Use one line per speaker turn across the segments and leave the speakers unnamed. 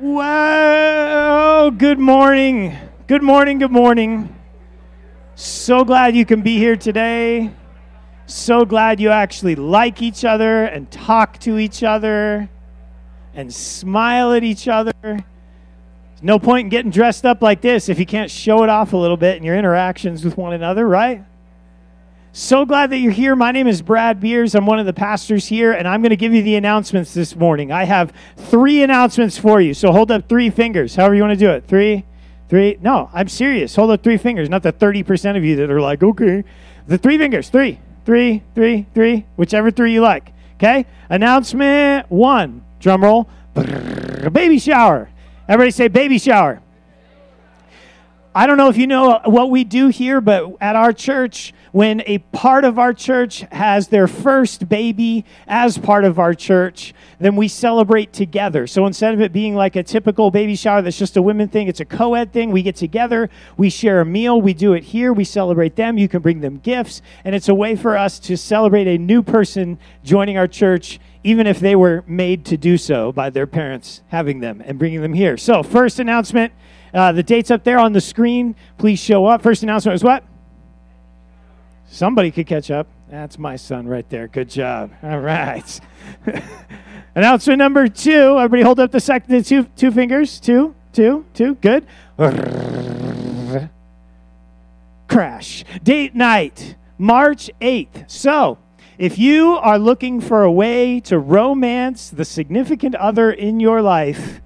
Well, good morning. Good morning. Good morning. So glad you can be here today. So glad you actually like each other and talk to each other and smile at each other. No point in getting dressed up like this if you can't show it off a little bit in your interactions with one another, right? So glad that you're here. My name is Brad Beers. I'm one of the pastors here, and I'm going to give you the announcements this morning. I have three announcements for you. So hold up three fingers, however you want to do it. Three, three. No, I'm serious. Hold up three fingers, not the 30% of you that are like, okay. The three fingers. Three, three, three, three, whichever three you like. Okay? Announcement one. Drum roll. Baby shower. Everybody say baby shower. I don't know if you know uh, what we do here, but at our church, when a part of our church has their first baby as part of our church, then we celebrate together. So instead of it being like a typical baby shower that's just a women thing, it's a co ed thing. We get together, we share a meal, we do it here, we celebrate them. You can bring them gifts, and it's a way for us to celebrate a new person joining our church even if they were made to do so by their parents having them and bringing them here. So, first announcement uh, the date's up there on the screen. Please show up. First announcement was what? Somebody could catch up. That's my son right there. Good job. All right. announcement number two. Everybody hold up the second the two two fingers. Two, two, two. Good. Crash. Date night, March 8th. So, if you are looking for a way to romance the significant other in your life,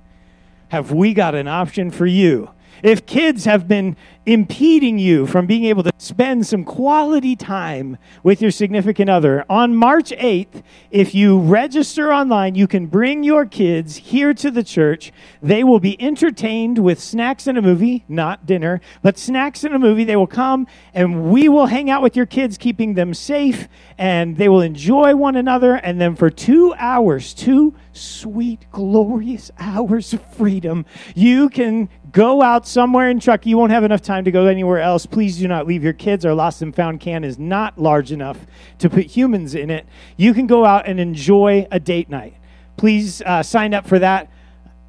have we got an option for you? If kids have been impeding you from being able to spend some quality time with your significant other. On March 8th, if you register online, you can bring your kids here to the church. They will be entertained with snacks and a movie, not dinner, but snacks and a movie. They will come and we will hang out with your kids, keeping them safe, and they will enjoy one another. And then for two hours, two sweet, glorious hours of freedom, you can go out somewhere in Truckee. You won't have enough time to go anywhere else. Please do not leave your kids. Our lost and found can is not large enough to put humans in it. You can go out and enjoy a date night. Please uh, sign up for that.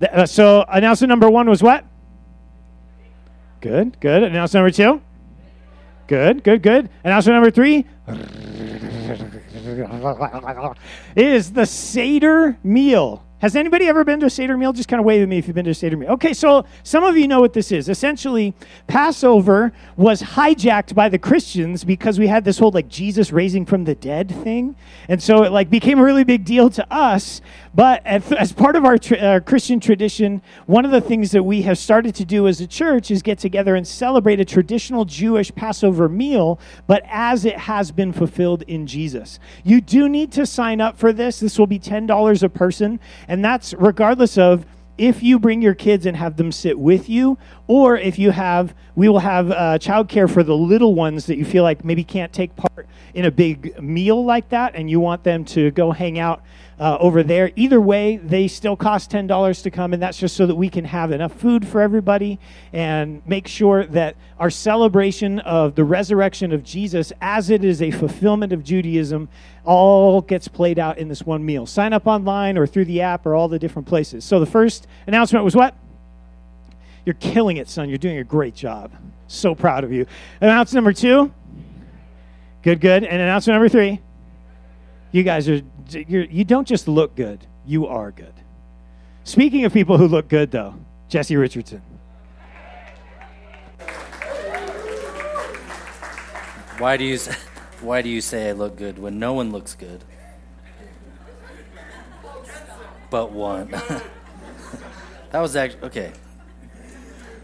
Uh, so, announcement number one was what? Good, good. Announcement number two? Good, good, good. Announcement number three? is the Seder meal. Has anybody ever been to a Seder meal? Just kind of wave at me if you've been to a Seder meal. Okay, so some of you know what this is. Essentially, Passover was hijacked by the Christians because we had this whole like Jesus raising from the dead thing. And so it like became a really big deal to us. But as part of our uh, Christian tradition, one of the things that we have started to do as a church is get together and celebrate a traditional Jewish Passover meal, but as it has been fulfilled in Jesus. You do need to sign up for this. This will be $10 a person. That's regardless of if you bring your kids and have them sit with you, or if you have, we will have uh, childcare for the little ones that you feel like maybe can't take part in a big meal like that, and you want them to go hang out uh, over there. Either way, they still cost $10 to come, and that's just so that we can have enough food for everybody and make sure that our celebration of the resurrection of Jesus, as it is a fulfillment of Judaism, all gets played out in this one meal. Sign up online or through the app or all the different places. So the first announcement was what? You're killing it, son. You're doing a great job. So proud of you. Announcement number two. Good, good. And announcement number three. You guys are you're, you don't just look good, you are good. Speaking of people who look good, though, Jesse Richardson.
Why do you why do you say I look good when no one looks good? But one. that was actually okay.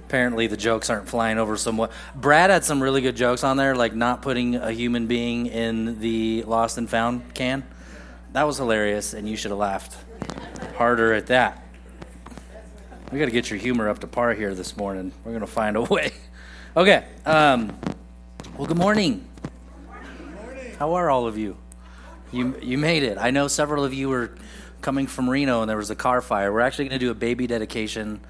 Apparently the jokes aren't flying over somewhat. Brad had some really good jokes on there, like not putting a human being in the lost and found can. That was hilarious, and you should have laughed harder at that. We got to get your humor up to par here this morning. We're going to find a way. Okay. Um, well, good morning. How are all of you? You you made it. I know several of you were coming from Reno, and there was a car fire. We're actually going to do a baby dedication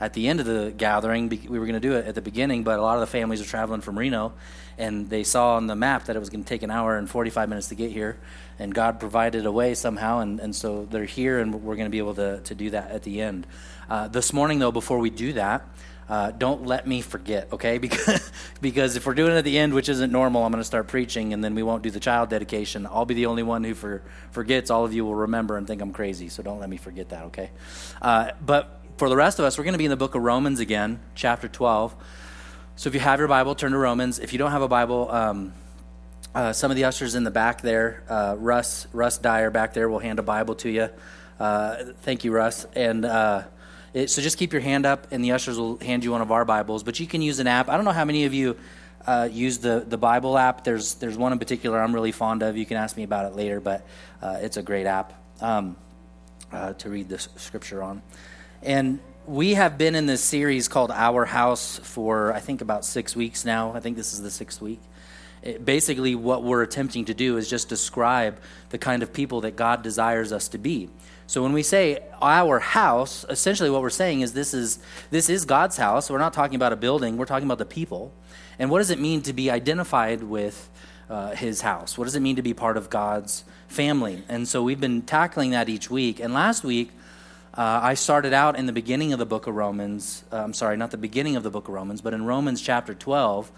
at the end of the gathering. We were going to do it at the beginning, but a lot of the families are traveling from Reno, and they saw on the map that it was going to take an hour and 45 minutes to get here. And God provided a way somehow, and, and so they're here, and we're going to be able to, to do that at the end. Uh, this morning, though, before we do that, uh, don't let me forget, okay? Because, because if we're doing it at the end, which isn't normal, I'm going to start preaching and then we won't do the child dedication. I'll be the only one who for, forgets. All of you will remember and think I'm crazy, so don't let me forget that, okay? Uh, but for the rest of us, we're going to be in the book of Romans again, chapter 12. So if you have your Bible, turn to Romans. If you don't have a Bible, um, uh, some of the ushers in the back there, uh, Russ, Russ Dyer back there, will hand a Bible to you. Uh, thank you, Russ. And uh, it, so just keep your hand up, and the ushers will hand you one of our Bibles. But you can use an app. I don't know how many of you uh, use the, the Bible app. There's, there's one in particular I'm really fond of. You can ask me about it later, but uh, it's a great app um, uh, to read the scripture on. And we have been in this series called Our House for, I think, about six weeks now. I think this is the sixth week. It, basically, what we're attempting to do is just describe the kind of people that God desires us to be. So when we say our house, essentially what we're saying is this is this is God's house. We're not talking about a building. We're talking about the people. And what does it mean to be identified with uh, His house? What does it mean to be part of God's family? And so we've been tackling that each week. And last week. Uh, I started out in the beginning of the book of Romans. Uh, I'm sorry, not the beginning of the book of Romans, but in Romans chapter 12,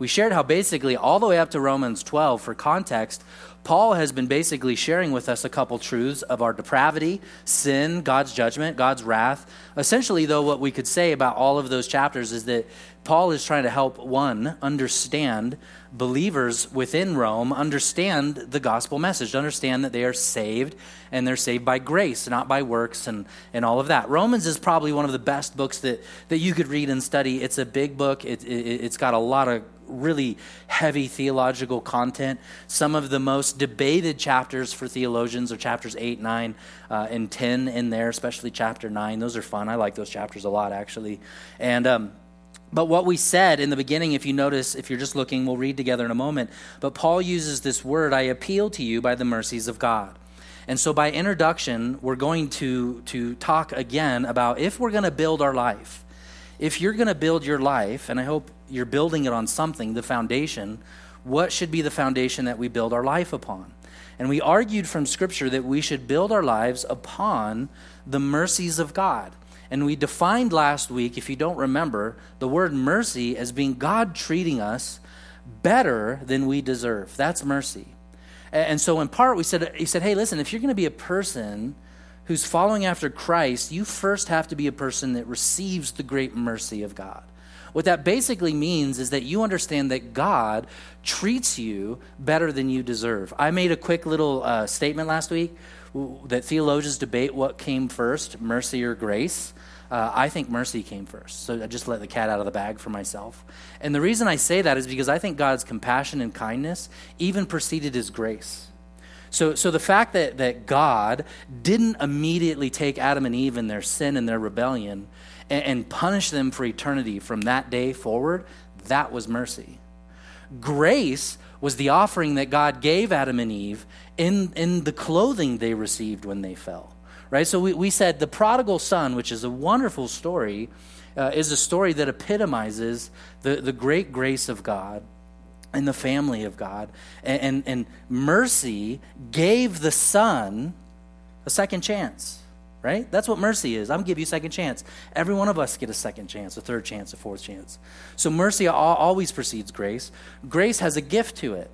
we shared how basically all the way up to Romans 12, for context, Paul has been basically sharing with us a couple truths of our depravity, sin, God's judgment, God's wrath. Essentially, though, what we could say about all of those chapters is that Paul is trying to help one understand believers within Rome understand the gospel message, understand that they are saved and they're saved by grace, not by works and, and all of that. Romans is probably one of the best books that, that you could read and study. It's a big book, it, it, it's got a lot of really heavy theological content. Some of the most debated chapters for theologians are chapters 8, 9, uh, and 10 in there, especially chapter 9. Those are fun. I like those chapters a lot, actually. And, um, but what we said in the beginning, if you notice, if you're just looking, we'll read together in a moment. But Paul uses this word, I appeal to you by the mercies of God. And so, by introduction, we're going to, to talk again about if we're going to build our life, if you're going to build your life, and I hope you're building it on something, the foundation, what should be the foundation that we build our life upon? And we argued from Scripture that we should build our lives upon the mercies of God. And we defined last week, if you don't remember, the word mercy as being God treating us better than we deserve. That's mercy. And so, in part, we said, he said, hey, listen, if you're going to be a person who's following after Christ, you first have to be a person that receives the great mercy of God. What that basically means is that you understand that God treats you better than you deserve. I made a quick little uh, statement last week that theologians debate what came first, mercy or grace. Uh, I think mercy came first. So I just let the cat out of the bag for myself. And the reason I say that is because I think God's compassion and kindness even preceded his grace. So, so the fact that, that God didn't immediately take Adam and Eve in their sin and their rebellion and, and punish them for eternity from that day forward, that was mercy. Grace was the offering that God gave Adam and Eve in, in the clothing they received when they fell. Right? So we, we said the prodigal son, which is a wonderful story, uh, is a story that epitomizes the, the great grace of God and the family of God. And, and, and mercy gave the son a second chance, right? That's what mercy is. I'm give you a second chance. Every one of us get a second chance, a third chance, a fourth chance. So mercy always precedes grace. Grace has a gift to it.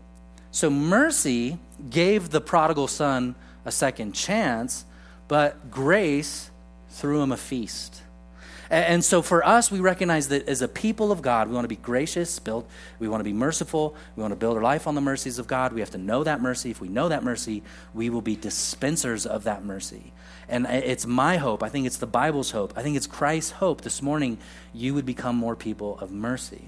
So mercy gave the prodigal son a second chance, but grace threw him a feast. And so for us, we recognize that as a people of God, we want to be gracious, build, we want to be merciful, we want to build our life on the mercies of God. We have to know that mercy. If we know that mercy, we will be dispensers of that mercy. And it's my hope, I think it's the Bible's hope, I think it's Christ's hope this morning, you would become more people of mercy.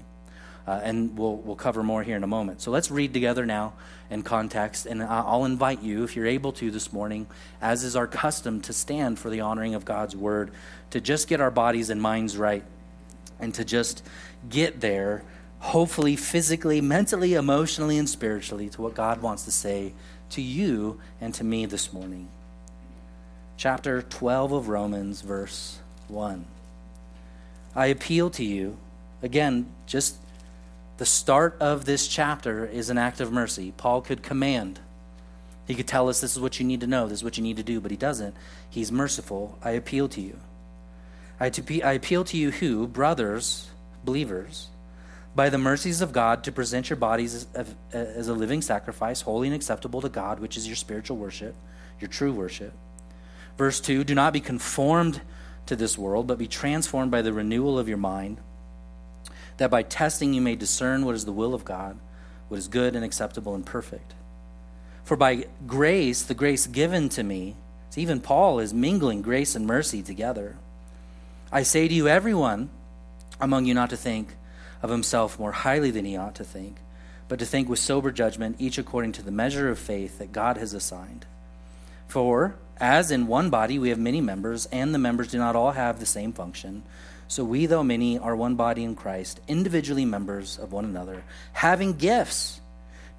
Uh, and we'll, we'll cover more here in a moment. So let's read together now in context. And I'll invite you, if you're able to this morning, as is our custom, to stand for the honoring of God's word, to just get our bodies and minds right, and to just get there, hopefully, physically, mentally, emotionally, and spiritually, to what God wants to say to you and to me this morning. Chapter 12 of Romans, verse 1. I appeal to you. Again, just the start of this chapter is an act of mercy. Paul could command. He could tell us this is what you need to know, this is what you need to do, but he doesn't. He's merciful. I appeal to you. I, I appeal to you who, brothers, believers, by the mercies of God, to present your bodies as, as a living sacrifice, holy and acceptable to God, which is your spiritual worship, your true worship. Verse 2 Do not be conformed to this world, but be transformed by the renewal of your mind, that by testing you may discern what is the will of God, what is good and acceptable and perfect. For by grace, the grace given to me, even Paul is mingling grace and mercy together. I say to you, everyone among you not to think of himself more highly than he ought to think, but to think with sober judgment, each according to the measure of faith that God has assigned. For, as in one body we have many members, and the members do not all have the same function, so we, though many, are one body in Christ, individually members of one another, having gifts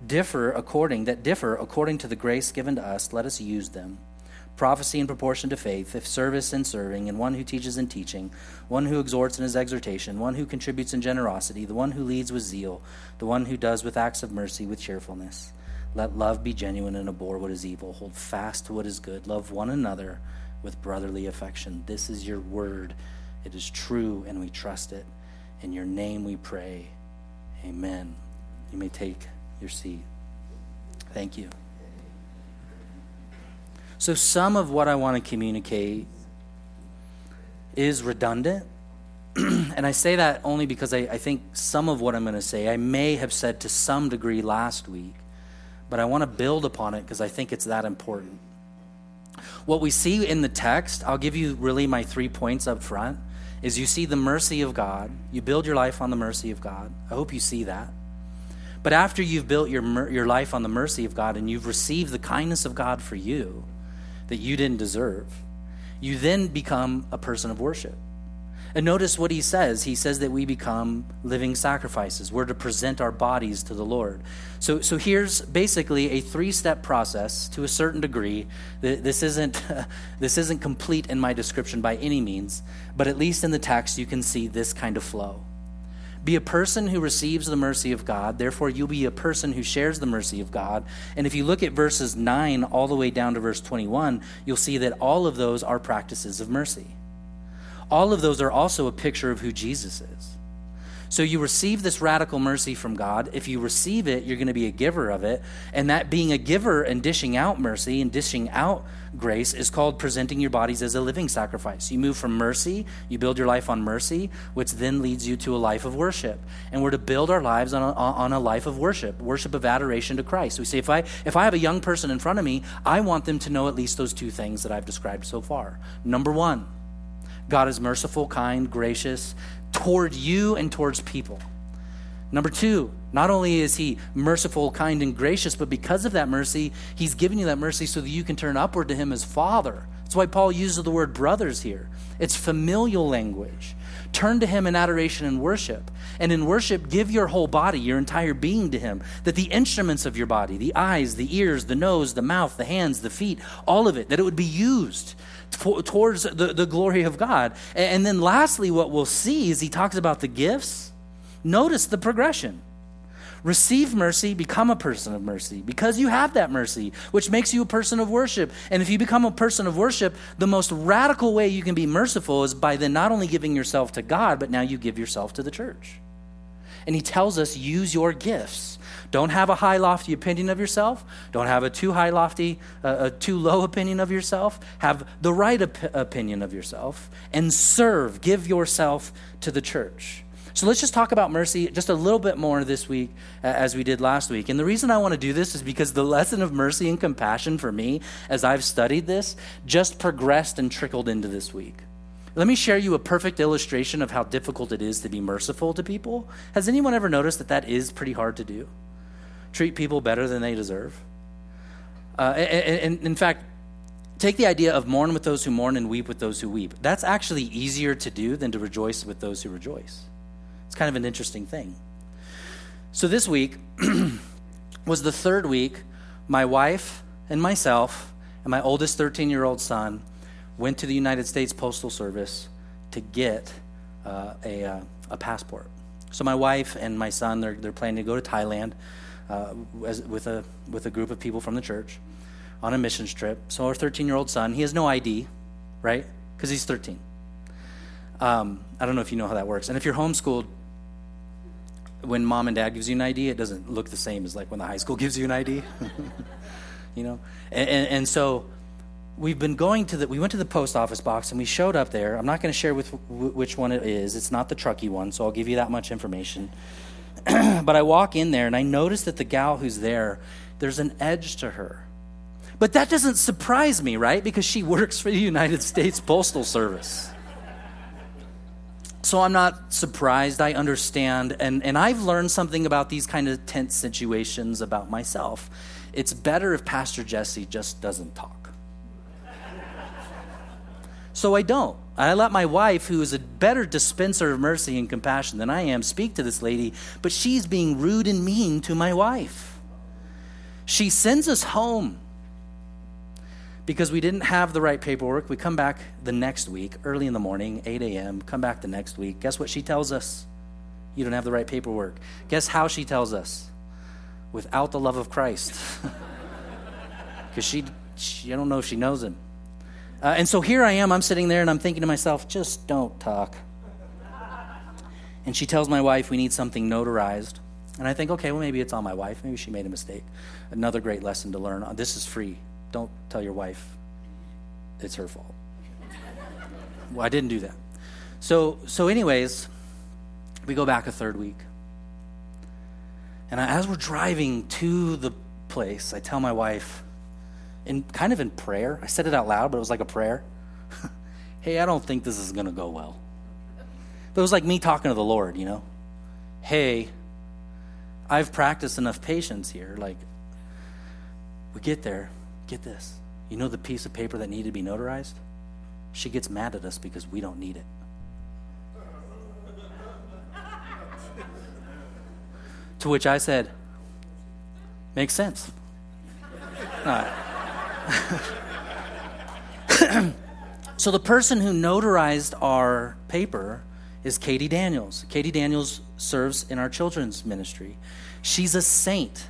differ according that differ according to the grace given to us, let us use them. Prophecy in proportion to faith, if service in serving, and one who teaches in teaching, one who exhorts in his exhortation, one who contributes in generosity, the one who leads with zeal, the one who does with acts of mercy with cheerfulness. Let love be genuine and abhor what is evil. Hold fast to what is good. Love one another with brotherly affection. This is your word. It is true, and we trust it. In your name we pray. Amen. You may take your seat. Thank you. So, some of what I want to communicate is redundant. and I say that only because I, I think some of what I'm going to say I may have said to some degree last week but I want to build upon it because I think it's that important. What we see in the text, I'll give you really my three points up front, is you see the mercy of God. You build your life on the mercy of God. I hope you see that. But after you've built your, your life on the mercy of God and you've received the kindness of God for you that you didn't deserve, you then become a person of worship. And notice what he says. He says that we become living sacrifices. We're to present our bodies to the Lord. So, so here's basically a three-step process to a certain degree. This isn't, this isn't complete in my description by any means, but at least in the text you can see this kind of flow. Be a person who receives the mercy of God. Therefore, you'll be a person who shares the mercy of God. And if you look at verses 9 all the way down to verse 21, you'll see that all of those are practices of mercy all of those are also a picture of who Jesus is. So you receive this radical mercy from God. If you receive it, you're going to be a giver of it. And that being a giver and dishing out mercy and dishing out grace is called presenting your bodies as a living sacrifice. You move from mercy, you build your life on mercy, which then leads you to a life of worship. And we're to build our lives on a, on a life of worship, worship of adoration to Christ. We say, if I, if I have a young person in front of me, I want them to know at least those two things that I've described so far. Number one, God is merciful, kind, gracious toward you and towards people. Number two, not only is he merciful, kind, and gracious, but because of that mercy, he's given you that mercy so that you can turn upward to him as Father. That's why Paul uses the word brothers here. It's familial language. Turn to him in adoration and worship. And in worship, give your whole body, your entire being to him. That the instruments of your body, the eyes, the ears, the nose, the mouth, the hands, the feet, all of it, that it would be used towards the, the glory of God. And then lastly, what we'll see is he talks about the gifts. Notice the progression. Receive mercy, become a person of mercy because you have that mercy, which makes you a person of worship. And if you become a person of worship, the most radical way you can be merciful is by then not only giving yourself to God, but now you give yourself to the church. And he tells us use your gifts. Don't have a high, lofty opinion of yourself. Don't have a too high, lofty, uh, a too low opinion of yourself. Have the right op- opinion of yourself and serve. Give yourself to the church. So let's just talk about mercy just a little bit more this week as we did last week. And the reason I want to do this is because the lesson of mercy and compassion for me, as I've studied this, just progressed and trickled into this week. Let me share you a perfect illustration of how difficult it is to be merciful to people. Has anyone ever noticed that that is pretty hard to do? Treat people better than they deserve. Uh, and, and in fact, take the idea of mourn with those who mourn and weep with those who weep. That's actually easier to do than to rejoice with those who rejoice. It's kind of an interesting thing. So this week was the third week my wife and myself and my oldest 13 year old son went to the United States Postal Service to get uh, a, uh, a passport. So my wife and my son, they're, they're planning to go to Thailand uh, as, with, a, with a group of people from the church on a missions trip. So our 13 year old son, he has no ID, right? Because he's 13. Um, I don't know if you know how that works. And if you're homeschooled, when mom and dad gives you an ID, it doesn't look the same as like when the high school gives you an ID. you know, and, and, and, so we've been going to the. We went to the post office box and we showed up there. I'm not going to share with which one it is. It's not the Truckee one, so I'll give you that much information. but I walk in there and I notice that the gal who's there, there's an edge to her. But that doesn't surprise me, right? Because she works for the United States Postal Service. So I'm not surprised. I understand. And, and I've learned something about these kind of tense situations about myself. It's better if Pastor Jesse just doesn't talk. so I don't. I let my wife, who is a better dispenser of mercy and compassion than I am, speak to this lady, but she's being rude and mean to my wife. She sends us home because we didn't have the right paperwork. We come back the next week, early in the morning, 8 a.m., come back the next week. Guess what she tells us? You don't have the right paperwork. Guess how she tells us? Without the love of Christ. Because she, she, I don't know if she knows him. Uh, and so here I am, I'm sitting there and I'm thinking to myself, just don't talk. And she tells my wife we need something notarized. And I think, okay, well, maybe it's on my wife. Maybe she made a mistake. Another great lesson to learn. This is free don't tell your wife it's her fault. well, I didn't do that. So, so anyways, we go back a third week. And as we're driving to the place, I tell my wife, in kind of in prayer, I said it out loud, but it was like a prayer. hey, I don't think this is going to go well. But it was like me talking to the Lord, you know. Hey, I've practiced enough patience here. Like, we get there, Get this. You know the piece of paper that needed to be notarized? She gets mad at us because we don't need it. to which I said, Makes sense. so the person who notarized our paper is Katie Daniels. Katie Daniels serves in our children's ministry. She's a saint.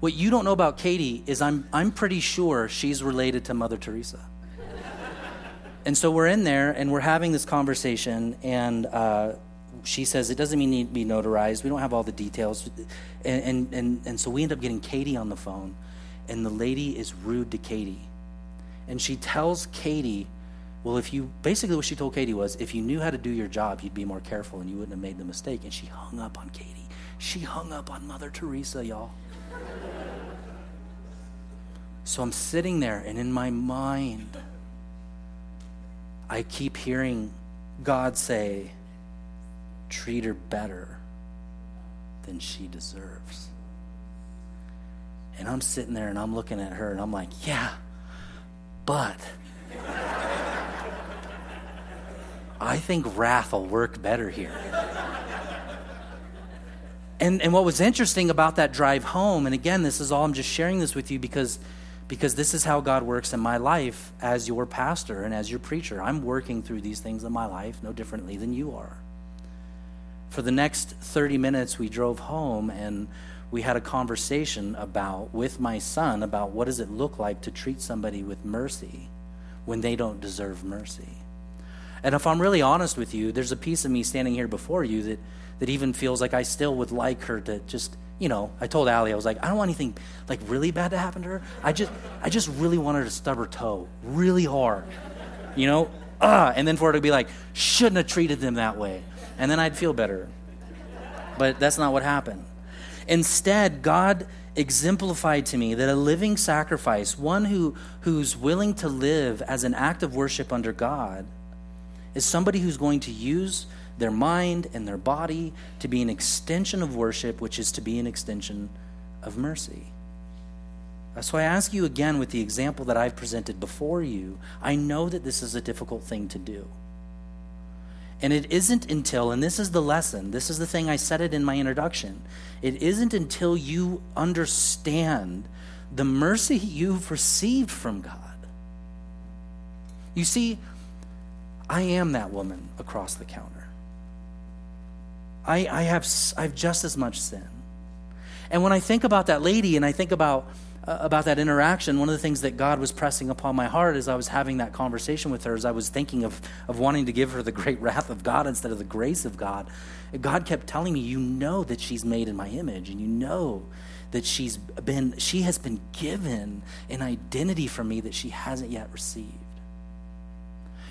What you don't know about Katie is I'm, I'm pretty sure she's related to Mother Teresa. and so we're in there and we're having this conversation, and uh, she says it doesn't mean need to be notarized. We don't have all the details. And, and, and, and so we end up getting Katie on the phone, and the lady is rude to Katie. And she tells Katie, well, if you basically what she told Katie was, if you knew how to do your job, you'd be more careful and you wouldn't have made the mistake. And she hung up on Katie. She hung up on Mother Teresa, y'all. So I'm sitting there, and in my mind, I keep hearing God say, treat her better than she deserves. And I'm sitting there and I'm looking at her and I'm like, yeah, but I think wrath will work better here. And, and what was interesting about that drive home, and again, this is all, I'm just sharing this with you because because this is how God works in my life as your pastor and as your preacher. I'm working through these things in my life no differently than you are. For the next 30 minutes, we drove home and we had a conversation about, with my son, about what does it look like to treat somebody with mercy when they don't deserve mercy. And if I'm really honest with you, there's a piece of me standing here before you that, that even feels like I still would like her to just you know, I told Allie, I was like, I don't want anything like really bad to happen to her. I just, I just really want her to stub her toe really hard, you know, uh, and then for her to be like, shouldn't have treated them that way, and then I'd feel better. But that's not what happened. Instead, God exemplified to me that a living sacrifice, one who who's willing to live as an act of worship under God, is somebody who's going to use their mind and their body to be an extension of worship, which is to be an extension of mercy. Uh, so I ask you again with the example that I've presented before you. I know that this is a difficult thing to do. And it isn't until, and this is the lesson, this is the thing I said it in my introduction. It isn't until you understand the mercy you've received from God. You see, I am that woman across the counter. I, I, have, I have just as much sin. And when I think about that lady and I think about, Uh, about that interaction, one of the things that God was pressing upon my heart as I was having that conversation with her, as I was thinking of, of wanting to give her the great wrath of God instead of the grace of God, God kept telling me, You know that she's made in my image, and you know that she's been, she has been given an identity from me that she hasn't yet received.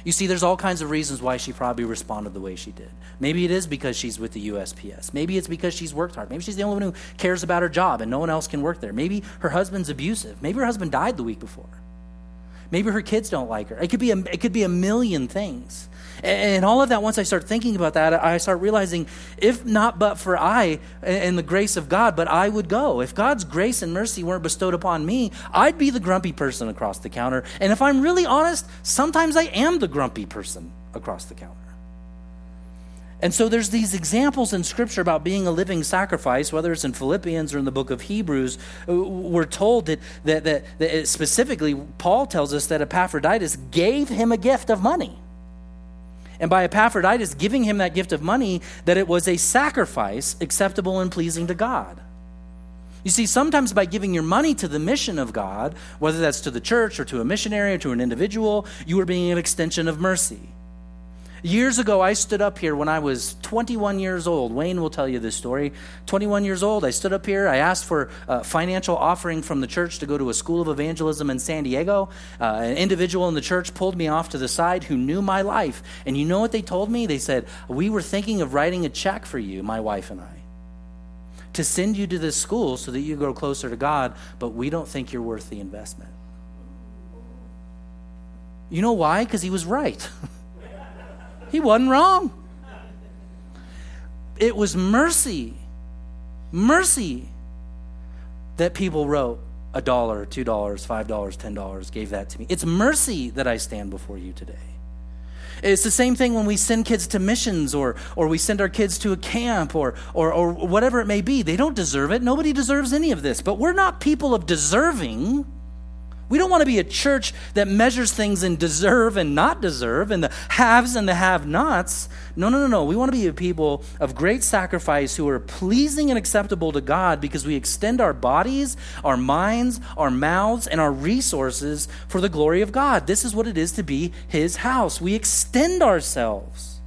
You see, there's all kinds of reasons why she probably responded the way she did. Maybe it is because she's with the USPS. Maybe it's because she's worked hard. Maybe she's the only one who cares about her job and no one else can work there. Maybe her husband's abusive. Maybe her husband died the week before. Maybe her kids don't like her. It could be a, it could be a million things. And all of that, once I start thinking about that, I start realizing if not but for I and the grace of God, but I would go. If God's grace and mercy weren't bestowed upon me, I'd be the grumpy person across the counter. And if I'm really honest, sometimes I am the grumpy person across the counter. And so there's these examples in Scripture about being a living sacrifice, whether it's in Philippians or in the book of Hebrews. Uh, we're told that, that, that, that specifically, Paul tells us that Epaphroditus gave him a gift of money and by Epaphroditus giving him that gift of money, that it was a sacrifice acceptable and pleasing to God. You see, sometimes by giving your money to the mission of God, whether that's to the church or to a missionary or to an individual, you are being an extension of mercy. Years ago, I stood up here when I was 21 years old. Wayne will tell you this story. 21 years old, I stood up here. I asked for a financial offering from the church to go to a school of evangelism in San Diego. Uh, an individual in the church pulled me off to the side who knew my life. And you know what they told me? They said, We were thinking of writing a check for you, my wife and I, to send you to this school so that you grow closer to God, but we don't think you're worth the investment. You know why? Because he was right. He wasn't wrong. It was mercy, mercy that people wrote a dollar, two dollars, five dollars, ten dollars, gave that to me. It's mercy that I stand before you today. It's the same thing when we send kids to missions or, or we send our kids to a camp or, or, or whatever it may be. They don't deserve it. Nobody deserves any of this. But we're not people of deserving. We don't want to be a church that measures things in deserve and not deserve and the haves and the have nots. No, no, no, no. We want to be a people of great sacrifice who are pleasing and acceptable to God because we extend our bodies, our minds, our mouths, and our resources for the glory of God. This is what it is to be His house. We extend ourselves.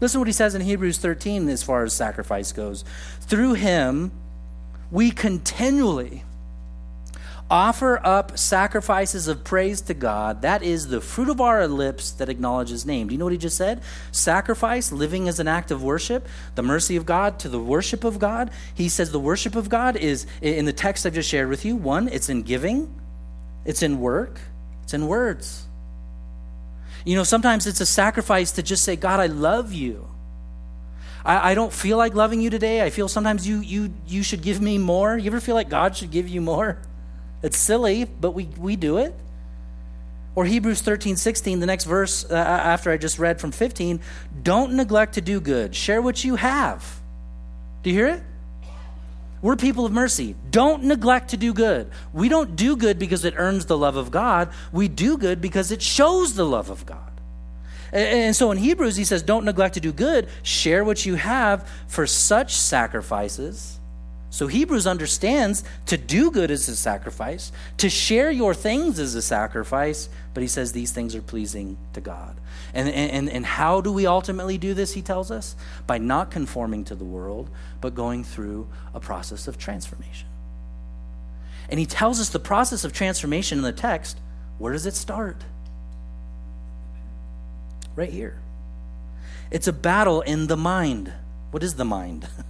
Listen to what he says in Hebrews 13 as far as sacrifice goes. Through Him, we continually offer up sacrifices of praise to God. That is the fruit of our lips that acknowledge his name. Do you know what he just said? Sacrifice, living as an act of worship, the mercy of God to the worship of God. He says the worship of God is in the text I've just shared with you. One, it's in giving, it's in work, it's in words. You know, sometimes it's a sacrifice to just say, God, I love you. I, I, don't feel like loving you today. I feel sometimes you you you should give me more. You ever feel like God should give you more? It's silly, but we, we do it. Or Hebrews 13, 16, the next verse uh, after I just read from 15 don't neglect to do good, share what you have. Do you hear it? We're people of mercy. Don't neglect to do good. We don't do good because it earns the love of God. We do good because it shows the love of God. And so in Hebrews, he says, Don't neglect to do good. Share what you have for such sacrifices so Hebrews understands to do good is a sacrifice, to share your things is a sacrifice, but he says these things are pleasing to God. And, and, and how do we ultimately do this, he tells us? By not conforming to the world, but going through a process of transformation. And he tells us the process of transformation in the text, where does it start? Right here. It's a battle in the mind. What is the mind?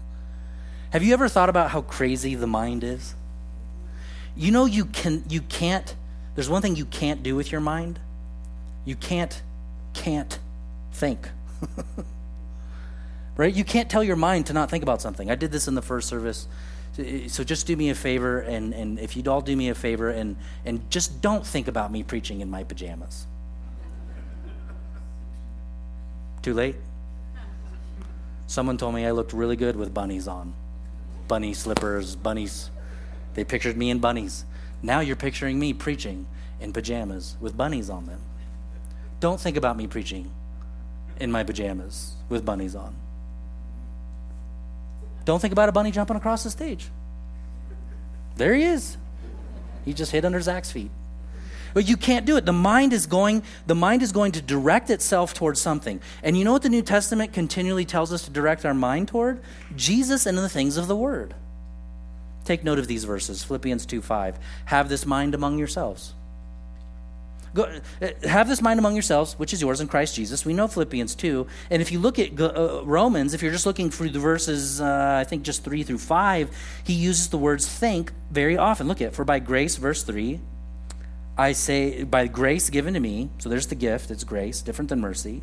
Have you ever thought about how crazy the mind is? You know you can you can't there's one thing you can't do with your mind. You can't can't think. right? You can't tell your mind to not think about something. I did this in the first service. So just do me a favor and, and if you'd all do me a favor and and just don't think about me preaching in my pajamas. Too late? Someone told me I looked really good with bunnies on bunny slippers, bunnies. They pictured me in bunnies. Now you're picturing me preaching in pajamas with bunnies on them. Don't think about me preaching in my pajamas with bunnies on. Don't think about a bunny jumping across the stage. There he is. He just hid under Zach's feet. But you can't do it. The mind is going, the mind is going to direct itself towards something. And you know what the New Testament continually tells us to direct our mind toward? Jesus and the things of the Word. Take note of these verses. Philippians 2 5. Have this mind among yourselves. Go, uh, have this mind among yourselves, which is yours in Christ Jesus. We know Philippians 2. And if you look at uh, Romans, if you're just looking through the verses, uh, I think just 3 through 5, he uses the words think very often. Look at, for by grace, verse 3, I say, by grace given to me, so there's the gift, it's grace, different than mercy,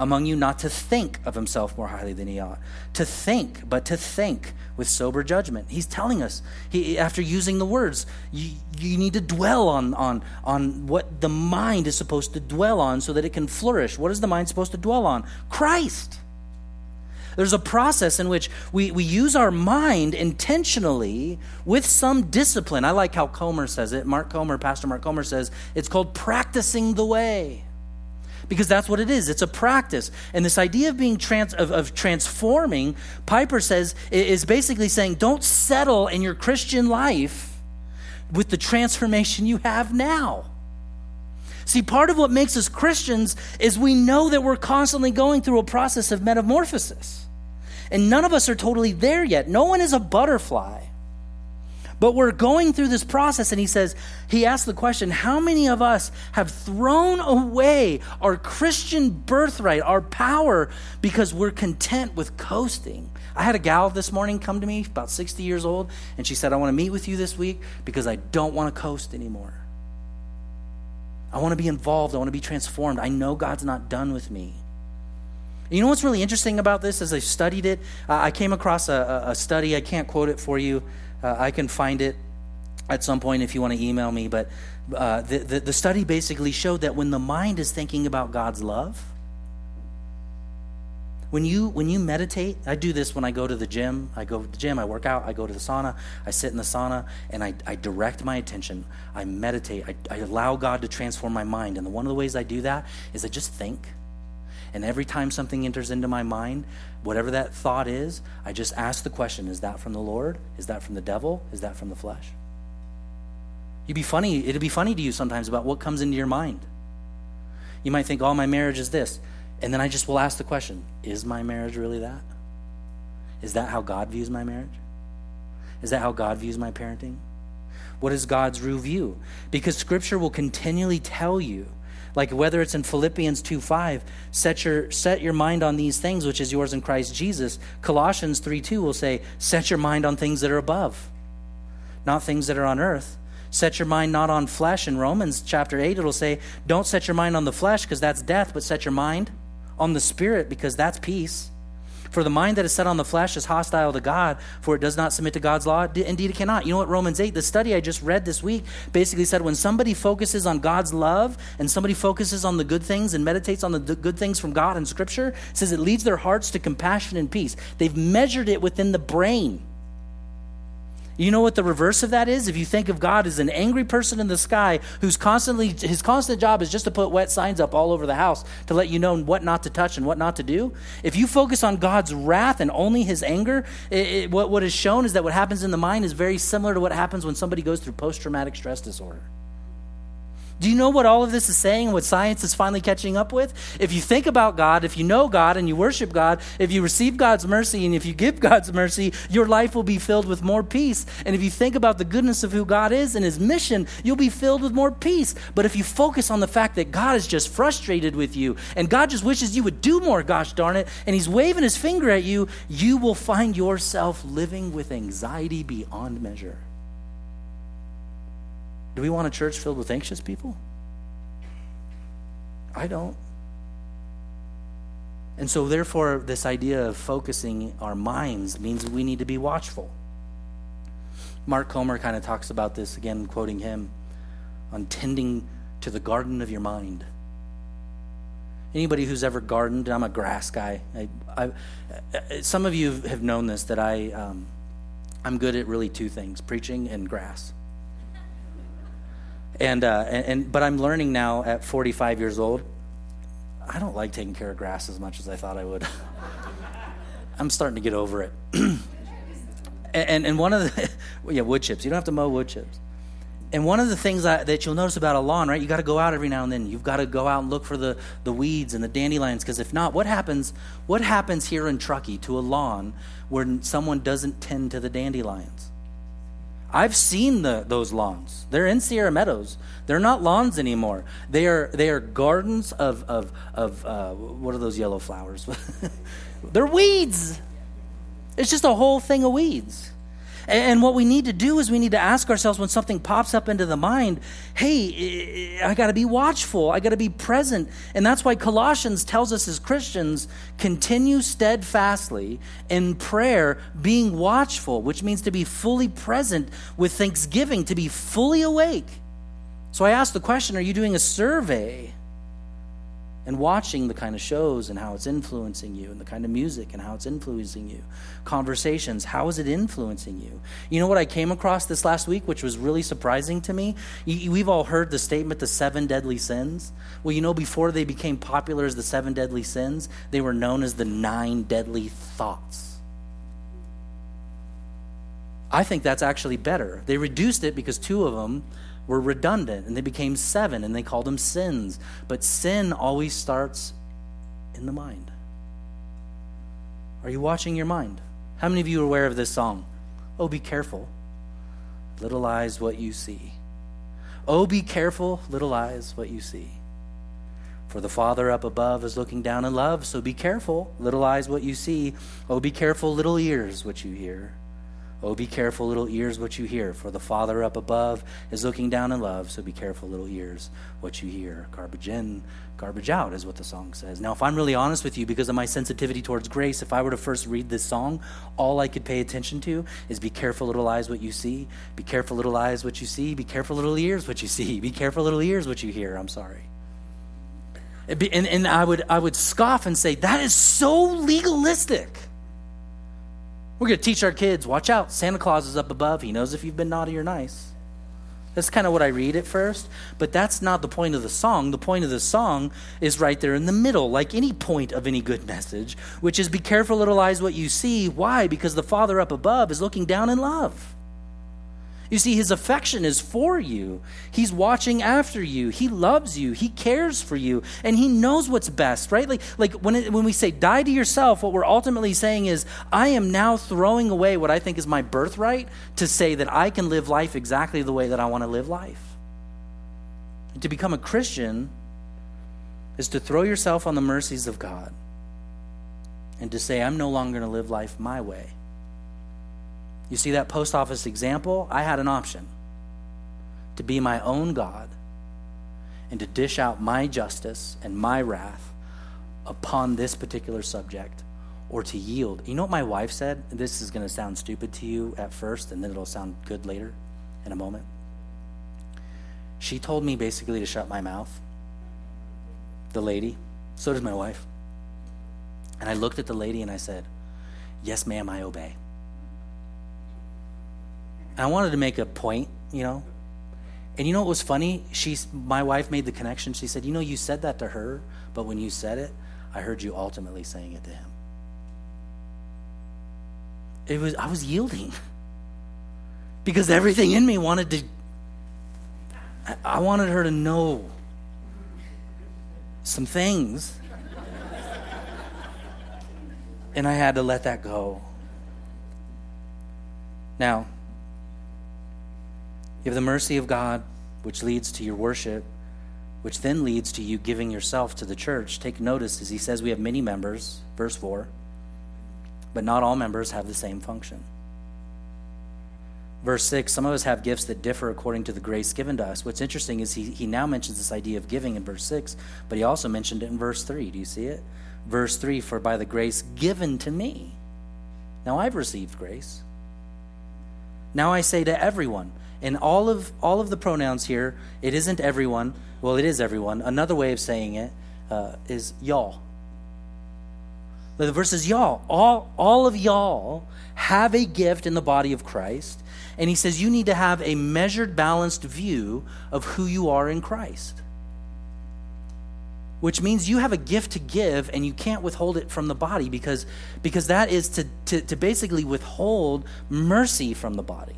among you not to think of himself more highly than he ought. To think, but to think with sober judgment. He's telling us, he, after using the words, you, you need to dwell on, on, on what the mind is supposed to dwell on so that it can flourish. What is the mind supposed to dwell on? Christ. There's a process in which we, we use our mind intentionally with some discipline. I like how Comer says it. Mark Comer, Pastor Mark Comer says it's called practicing the way. Because that's what it is. It's a practice. And this idea of being trans, of, of transforming, Piper says, is basically saying don't settle in your Christian life with the transformation you have now. See, part of what makes us Christians is we know that we're constantly going through a process of metamorphosis. And none of us are totally there yet. No one is a butterfly. But we're going through this process, and he says, he asked the question, how many of us have thrown away our Christian birthright, our power, because we're content with coasting? I had a gal this morning come to me, about 60 years old, and she said, I want to meet with you this week because I don't want to coast anymore. I want to be involved. I want to be transformed. I know God's not done with me. You know what's really interesting about this as I studied it? I came across a, a, study. I can't quote it for you. Uh, I can find it at some point if you want to email me. But uh, the, the, the study basically showed that when the mind is thinking about God's love, when you when you meditate, I do this when I go to the gym. I go to the gym, I work out, I go to the sauna, I sit in the sauna, and I, I direct my attention. I meditate. I, I allow God to transform my mind. And one of the ways I do that is I just think. And every time something enters into my mind, whatever that thought is, I just ask the question is that from the Lord? Is that from the devil? Is that from the flesh? You'd be funny, it'd be funny to you sometimes about what comes into your mind. You might think, oh, my marriage is this. And then I just will ask the question is my marriage really that? Is that how God views my marriage? Is that how God views my parenting? What is God's view? Because Scripture will continually tell you like whether it's in Philippians 2 5, set your, set your mind on these things, which is yours in Christ Jesus. Colossians 3 2 will say, set your mind on things that are above, not things that are on earth. Set your mind not on flesh. In Romans chapter 8, it'll say, don't set your mind on the flesh because that's death, but set your mind on the spirit because that's peace. For the mind that is set on the flesh is hostile to God, for it does not submit to God's law. Indeed, it cannot. You know what Romans 8, the study I just read this week, basically said when somebody focuses on God's love and somebody focuses on the good things and meditates on the good things from God and Scripture, says it leads their hearts to compassion and peace. They've measured it within the brain. You know what the reverse of that is? If you think of God as an angry person in the sky who's constantly, his constant job is just to put wet signs up all over the house to let you know what not to touch and what not to do. If you focus on God's wrath and only his anger, it, it, what, what is shown is that what happens in the mind is very similar to what happens when somebody goes through post traumatic stress disorder. Do you know what all of this is saying, what science is finally catching up with? If you think about God, if you know God and you worship God, if you receive God's mercy and if you give God's mercy, your life will be filled with more peace. And if you think about the goodness of who God is and his mission, you'll be filled with more peace. But if you focus on the fact that God is just frustrated with you and God just wishes you would do more, gosh darn it, and he's waving his finger at you, you will find yourself living with anxiety beyond measure. Do we want a church filled with anxious people? I don't. And so, therefore, this idea of focusing our minds means we need to be watchful. Mark Comer kind of talks about this, again, quoting him, on tending to the garden of your mind. Anybody who's ever gardened, I'm a grass guy. I, I, some of you have known this that I, um, I'm good at really two things preaching and grass. And, uh, and, and, but I'm learning now at 45 years old, I don't like taking care of grass as much as I thought I would. I'm starting to get over it. and, and one of the, yeah, wood chips. You don't have to mow wood chips. And one of the things that, that you'll notice about a lawn, right? You got to go out every now and then. You've got to go out and look for the, the weeds and the dandelions, because if not, what happens? What happens here in Truckee to a lawn where someone doesn't tend to the dandelions? I've seen the, those lawns. They're in Sierra Meadows. They're not lawns anymore. They are they are gardens of of of uh, what are those yellow flowers? They're weeds. It's just a whole thing of weeds. And what we need to do is we need to ask ourselves when something pops up into the mind, hey, I got to be watchful. I got to be present. And that's why Colossians tells us as Christians, continue steadfastly in prayer, being watchful, which means to be fully present with thanksgiving, to be fully awake. So I ask the question, are you doing a survey? And watching the kind of shows and how it's influencing you and the kind of music and how it's influencing you. Conversations how is it influencing you? You know what i came across this last week which was really surprising to me? We've all heard the statement the seven deadly sins. Well you know before they became popular as the seven deadly sins they were known as the nine deadly thoughts. I think that's actually better. They reduced it because two of them were redundant and they became seven and they called them sins. But sin always starts in the mind. Are you watching your mind? How many of you are aware of this song? Oh, be careful. Little eyes, what you see. Oh, be careful, little eyes, what you see. For the Father up above is looking down in love, so be careful, little eyes, what you see. Oh, be careful, little ears, what you hear. Oh, be careful, little ears, what you hear, for the Father up above is looking down in love, so be careful, little ears, what you hear. Garbage in, garbage out is what the song says. Now, if I'm really honest with you, because of my sensitivity towards grace, if I were to first read this song, all I could pay attention to is be careful, little eyes, what you see. Be careful, little eyes, what you see. Be careful, little ears, what you see. Be careful, little ears, what you hear. I'm sorry. Be, and, and I would I would scoff and say, that is so legalistic. We're going to teach our kids watch out, Santa Claus is up above. He knows if you've been naughty or nice. That's kind of what I read at first, but that's not the point of the song. The point of the song is right there in the middle, like any point of any good message, which is be careful, little eyes, what you see. Why? Because the Father up above is looking down in love. You see, his affection is for you. He's watching after you. He loves you. He cares for you. And he knows what's best, right? Like, like when, it, when we say die to yourself, what we're ultimately saying is, I am now throwing away what I think is my birthright to say that I can live life exactly the way that I want to live life. And to become a Christian is to throw yourself on the mercies of God and to say, I'm no longer going to live life my way. You see that post office example? I had an option to be my own God and to dish out my justice and my wrath upon this particular subject or to yield. You know what my wife said? This is going to sound stupid to you at first and then it'll sound good later in a moment. She told me basically to shut my mouth. The lady. So does my wife. And I looked at the lady and I said, Yes, ma'am, I obey. I wanted to make a point, you know. And you know what was funny? She's my wife made the connection. She said, "You know, you said that to her, but when you said it, I heard you ultimately saying it to him." It was I was yielding because everything in me wanted to. I wanted her to know some things, and I had to let that go. Now, you have the mercy of God, which leads to your worship, which then leads to you giving yourself to the church. Take notice as he says we have many members, verse 4, but not all members have the same function. Verse 6, some of us have gifts that differ according to the grace given to us. What's interesting is he, he now mentions this idea of giving in verse 6, but he also mentioned it in verse 3. Do you see it? Verse 3 For by the grace given to me. Now I've received grace. Now I say to everyone, and all of all of the pronouns here, it isn't everyone. Well, it is everyone. Another way of saying it uh, is y'all. The verse is y'all. All all of y'all have a gift in the body of Christ, and he says you need to have a measured, balanced view of who you are in Christ. which means you have a gift to give and you can't withhold it from the body because, because that is to, to, to basically withhold mercy from the body.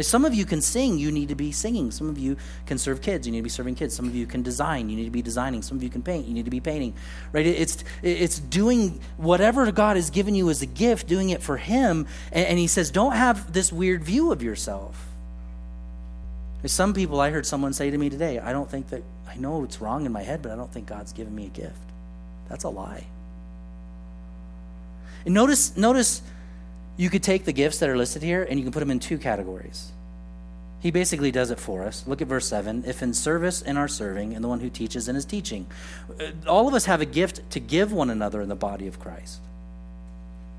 Some of you can sing, you need to be singing. Some of you can serve kids, you need to be serving kids. Some of you can design, you need to be designing. Some of you can paint, you need to be painting. Right? It's it's doing whatever God has given you as a gift, doing it for Him. And, and He says, don't have this weird view of yourself. Some people, I heard someone say to me today, I don't think that, I know it's wrong in my head, but I don't think God's given me a gift. That's a lie. And notice, notice you could take the gifts that are listed here and you can put them in two categories. He basically does it for us. Look at verse 7. If in service in our serving, and the one who teaches in his teaching. Uh, all of us have a gift to give one another in the body of Christ.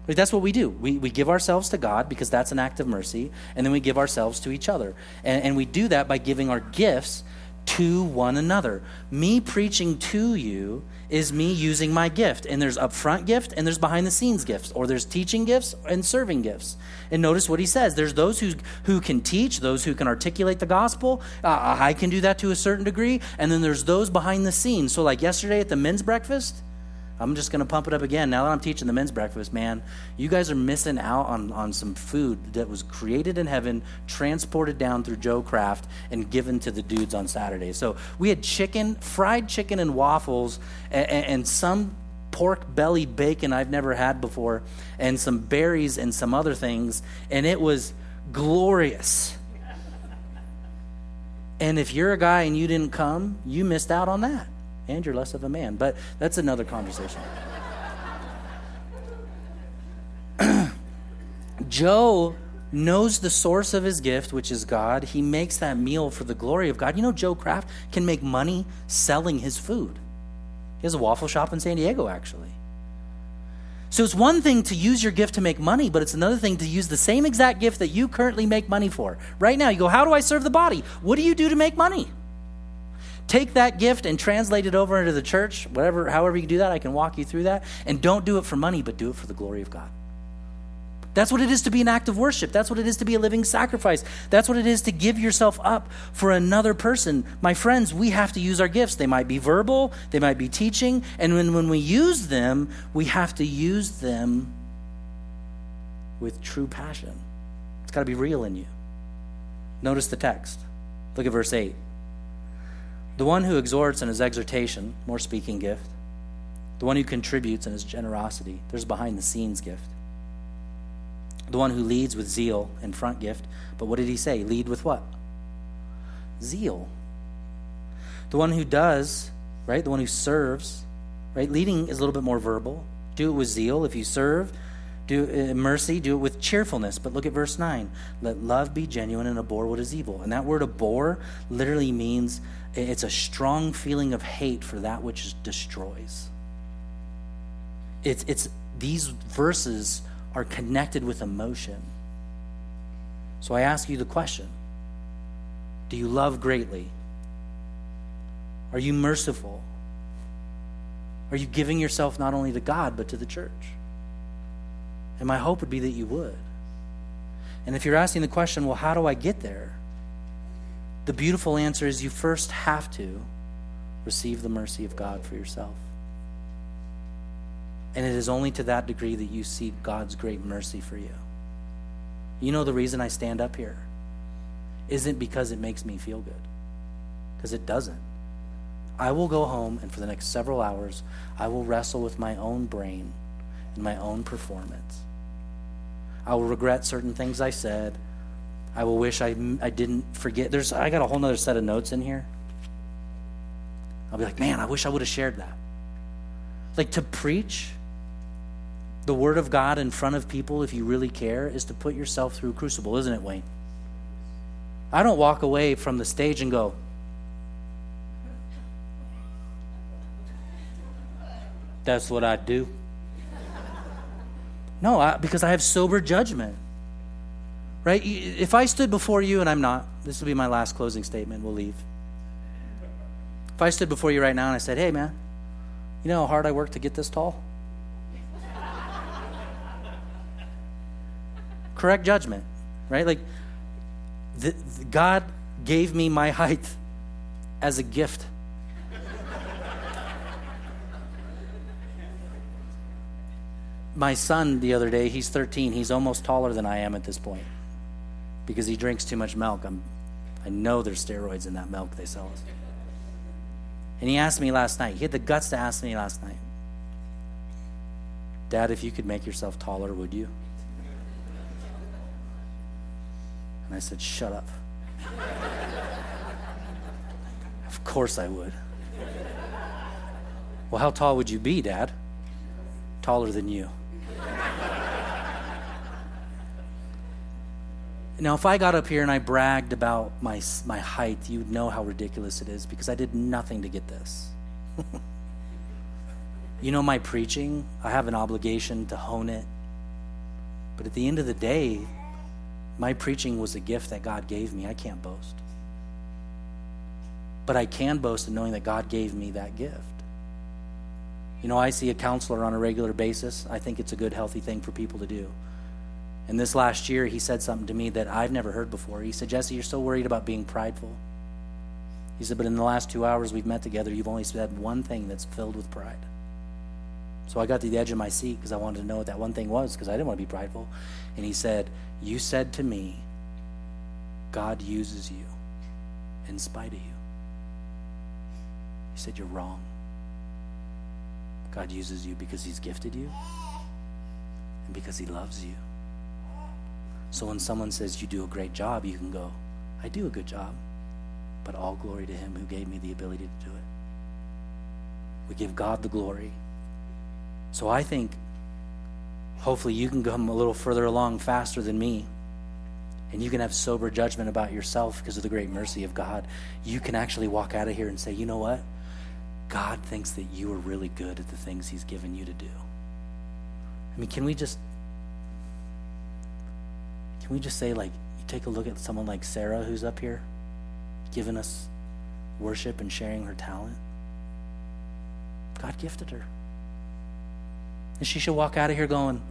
That's what we do. We, we give ourselves to God because that's an act of mercy, and then we give ourselves to each other. And, and we do that by giving our gifts to one another. Me preaching to you is me using my gift. And there's upfront gift and there's behind the scenes gifts, or there's teaching gifts and serving gifts. And notice what he says there's those who, who can teach, those who can articulate the gospel. Uh, I can do that to a certain degree. And then there's those behind the scenes. So, like yesterday at the men's breakfast, I'm just going to pump it up again. Now that I'm teaching the men's breakfast, man, you guys are missing out on, on some food that was created in heaven, transported down through Joe Craft, and given to the dudes on Saturday. So we had chicken, fried chicken and waffles, and, and some pork belly bacon I've never had before, and some berries and some other things, and it was glorious. And if you're a guy and you didn't come, you missed out on that and you're less of a man. But that's another conversation. Joe knows the source of his gift, which is God. He makes that meal for the glory of God. You know, Joe Craft can make money selling his food. He has a waffle shop in San Diego, actually. So it's one thing to use your gift to make money, but it's another thing to use the same exact gift that you currently make money for. Right now, you go, How do I serve the body? What do you do to make money? Take that gift and translate it over into the church, whatever, however you do that, I can walk you through that. And don't do it for money, but do it for the glory of God. That's what it is to be an act of worship. That's what it is to be a living sacrifice. That's what it is to give yourself up for another person. My friends, we have to use our gifts. They might be verbal, they might be teaching, and when, when we use them, we have to use them with true passion. It's got to be real in you. Notice the text. Look at verse 8. The one who exhorts in his exhortation, more speaking gift. The one who contributes in his generosity, there's behind the scenes gift. The one who leads with zeal and front gift. But what did he say? Lead with what? Zeal. The one who does, right? The one who serves, right? Leading is a little bit more verbal. Do it with zeal. If you serve, do uh, mercy, do it with cheerfulness. But look at verse 9. Let love be genuine and abhor what is evil. And that word abhor literally means it's a strong feeling of hate for that which destroys. It's, it's these verses are connected with emotion. So I ask you the question Do you love greatly? Are you merciful? Are you giving yourself not only to God, but to the church? And my hope would be that you would. And if you're asking the question, well, how do I get there? The beautiful answer is you first have to receive the mercy of God for yourself. And it is only to that degree that you see God's great mercy for you. You know, the reason I stand up here isn't because it makes me feel good, because it doesn't. I will go home, and for the next several hours, I will wrestle with my own brain and my own performance. I will regret certain things I said. I will wish I, I didn't forget. There's, I got a whole other set of notes in here. I'll be like, man, I wish I would have shared that. Like to preach the word of God in front of people, if you really care, is to put yourself through crucible, isn't it, Wayne? I don't walk away from the stage and go, that's what I do. No, I, because I have sober judgment right? If I stood before you, and I'm not, this will be my last closing statement, we'll leave. If I stood before you right now and I said, hey, man, you know how hard I worked to get this tall? Correct judgment, right? Like, the, the God gave me my height as a gift. my son the other day, he's 13, he's almost taller than I am at this point because he drinks too much milk. I'm, I know there's steroids in that milk they sell us. And he asked me last night, he had the guts to ask me last night, Dad, if you could make yourself taller, would you? And I said, Shut up. of course I would. Well, how tall would you be, Dad? Taller than you. Now, if I got up here and I bragged about my, my height, you'd know how ridiculous it is because I did nothing to get this. you know, my preaching, I have an obligation to hone it. But at the end of the day, my preaching was a gift that God gave me. I can't boast. But I can boast in knowing that God gave me that gift. You know, I see a counselor on a regular basis. I think it's a good, healthy thing for people to do. And this last year, he said something to me that I've never heard before. He said, Jesse, you're so worried about being prideful. He said, but in the last two hours we've met together, you've only said one thing that's filled with pride. So I got to the edge of my seat because I wanted to know what that one thing was because I didn't want to be prideful. And he said, You said to me, God uses you in spite of you. He said, You're wrong. God uses you because he's gifted you and because he loves you. So when someone says you do a great job, you can go, I do a good job, but all glory to him who gave me the ability to do it. We give God the glory. So I think hopefully you can come a little further along faster than me. And you can have sober judgment about yourself because of the great mercy of God. You can actually walk out of here and say, you know what? God thinks that you are really good at the things He's given you to do. I mean, can we just can we just say, like, you take a look at someone like Sarah who's up here, giving us worship and sharing her talent? God gifted her. And she should walk out of here going,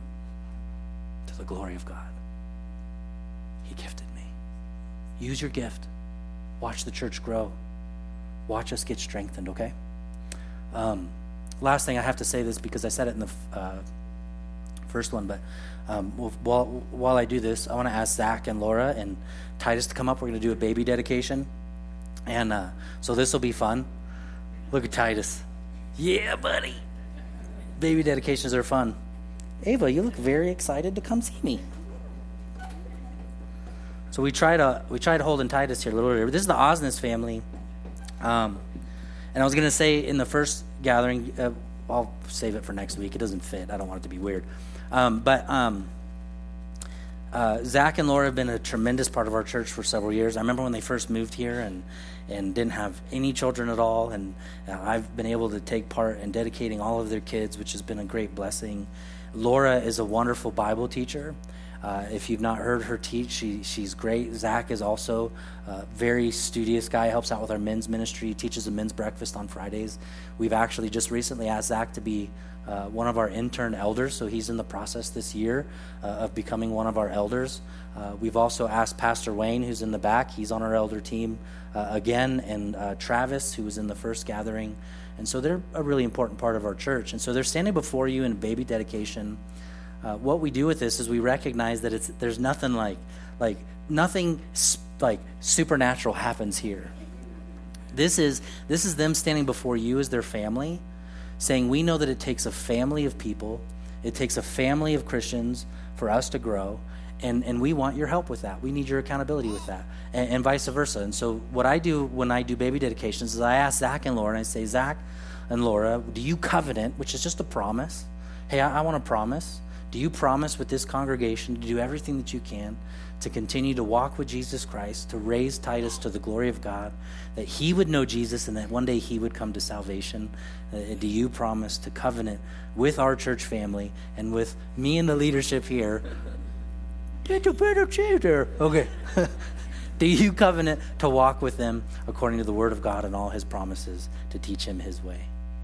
to the glory of God. He gifted me. Use your gift. Watch the church grow. Watch us get strengthened, okay? Um, last thing I have to say this because I said it in the uh, first one, but um, while, while I do this, I want to ask Zach and Laura and Titus to come up. We're going to do a baby dedication. And uh, so this will be fun. Look at Titus. Yeah, buddy. Baby dedications are fun. Ava, you look very excited to come see me. So we tried to we tried holding Titus here a little earlier. This is the Osnes family, um, and I was going to say in the first gathering, uh, I'll save it for next week. It doesn't fit. I don't want it to be weird. Um, but um, uh, Zach and Laura have been a tremendous part of our church for several years. I remember when they first moved here and and didn't have any children at all, and uh, I've been able to take part in dedicating all of their kids, which has been a great blessing. Laura is a wonderful Bible teacher. Uh, if you've not heard her teach, she, she's great. Zach is also a very studious guy, helps out with our men's ministry, teaches a men's breakfast on Fridays. We've actually just recently asked Zach to be uh, one of our intern elders, so he's in the process this year uh, of becoming one of our elders. Uh, we've also asked Pastor Wayne, who's in the back, he's on our elder team uh, again, and uh, Travis, who was in the first gathering. And so they're a really important part of our church. And so they're standing before you in baby dedication. What we do with this is we recognize that it's there's nothing like like nothing like supernatural happens here. This is this is them standing before you as their family saying, We know that it takes a family of people, it takes a family of Christians for us to grow. And, and we want your help with that. We need your accountability with that, and, and vice versa. And so, what I do when I do baby dedications is I ask Zach and Laura, and I say, Zach and Laura, do you covenant, which is just a promise? Hey, I, I want to promise. Do you promise with this congregation to do everything that you can to continue to walk with Jesus Christ, to raise Titus to the glory of God, that he would know Jesus and that one day he would come to salvation? Uh, do you promise to covenant with our church family and with me and the leadership here? Okay. do you covenant to walk with them according to the word of God and all his promises to teach him his way?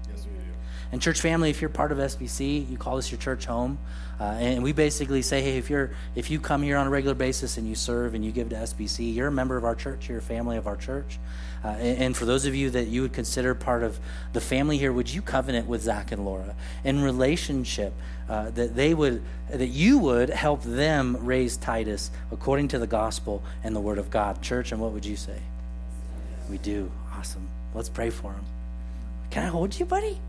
Yes, we do.
And church family, if you're part of SBC, you call this your church home, uh, and we basically say, hey, if you're if you come here on a regular basis and you serve and you give to SBC, you're a member of our church, you're a family of our church. Uh, and, and, for those of you that you would consider part of the family here, would you covenant with Zach and Laura in relationship uh, that they would that you would help them raise Titus according to the gospel and the word of God, church? And what would you say? We do. Awesome. Let's pray for him. Can I hold you, buddy?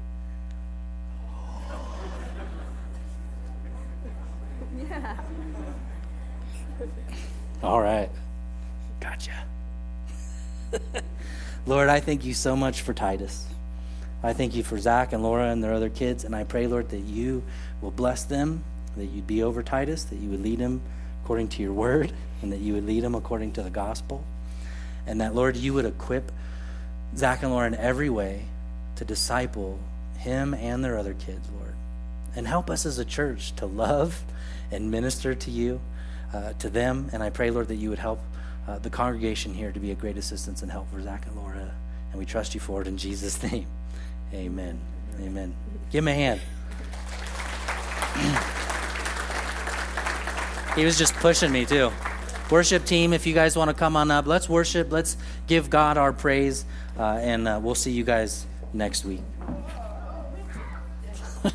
All right. Gotcha. Lord, I thank you so much for Titus. I thank you for Zach and Laura and their other kids, and I pray, Lord, that you will bless them, that you'd be over Titus, that you would lead him according to your word, and that you would lead him according to the gospel. And that, Lord, you would equip Zach and Laura in every way to disciple him and their other kids, Lord. And help us as a church to love and minister to you, uh, to them. And I pray, Lord, that you would help uh, the congregation here to be a great assistance and help for Zach and Laura. And we trust you for it in Jesus' name. Amen. Amen. Give him a hand. he was just pushing me, too. Worship team, if you guys want to come on up, let's worship. Let's give God our praise. Uh, and uh, we'll see you guys next week.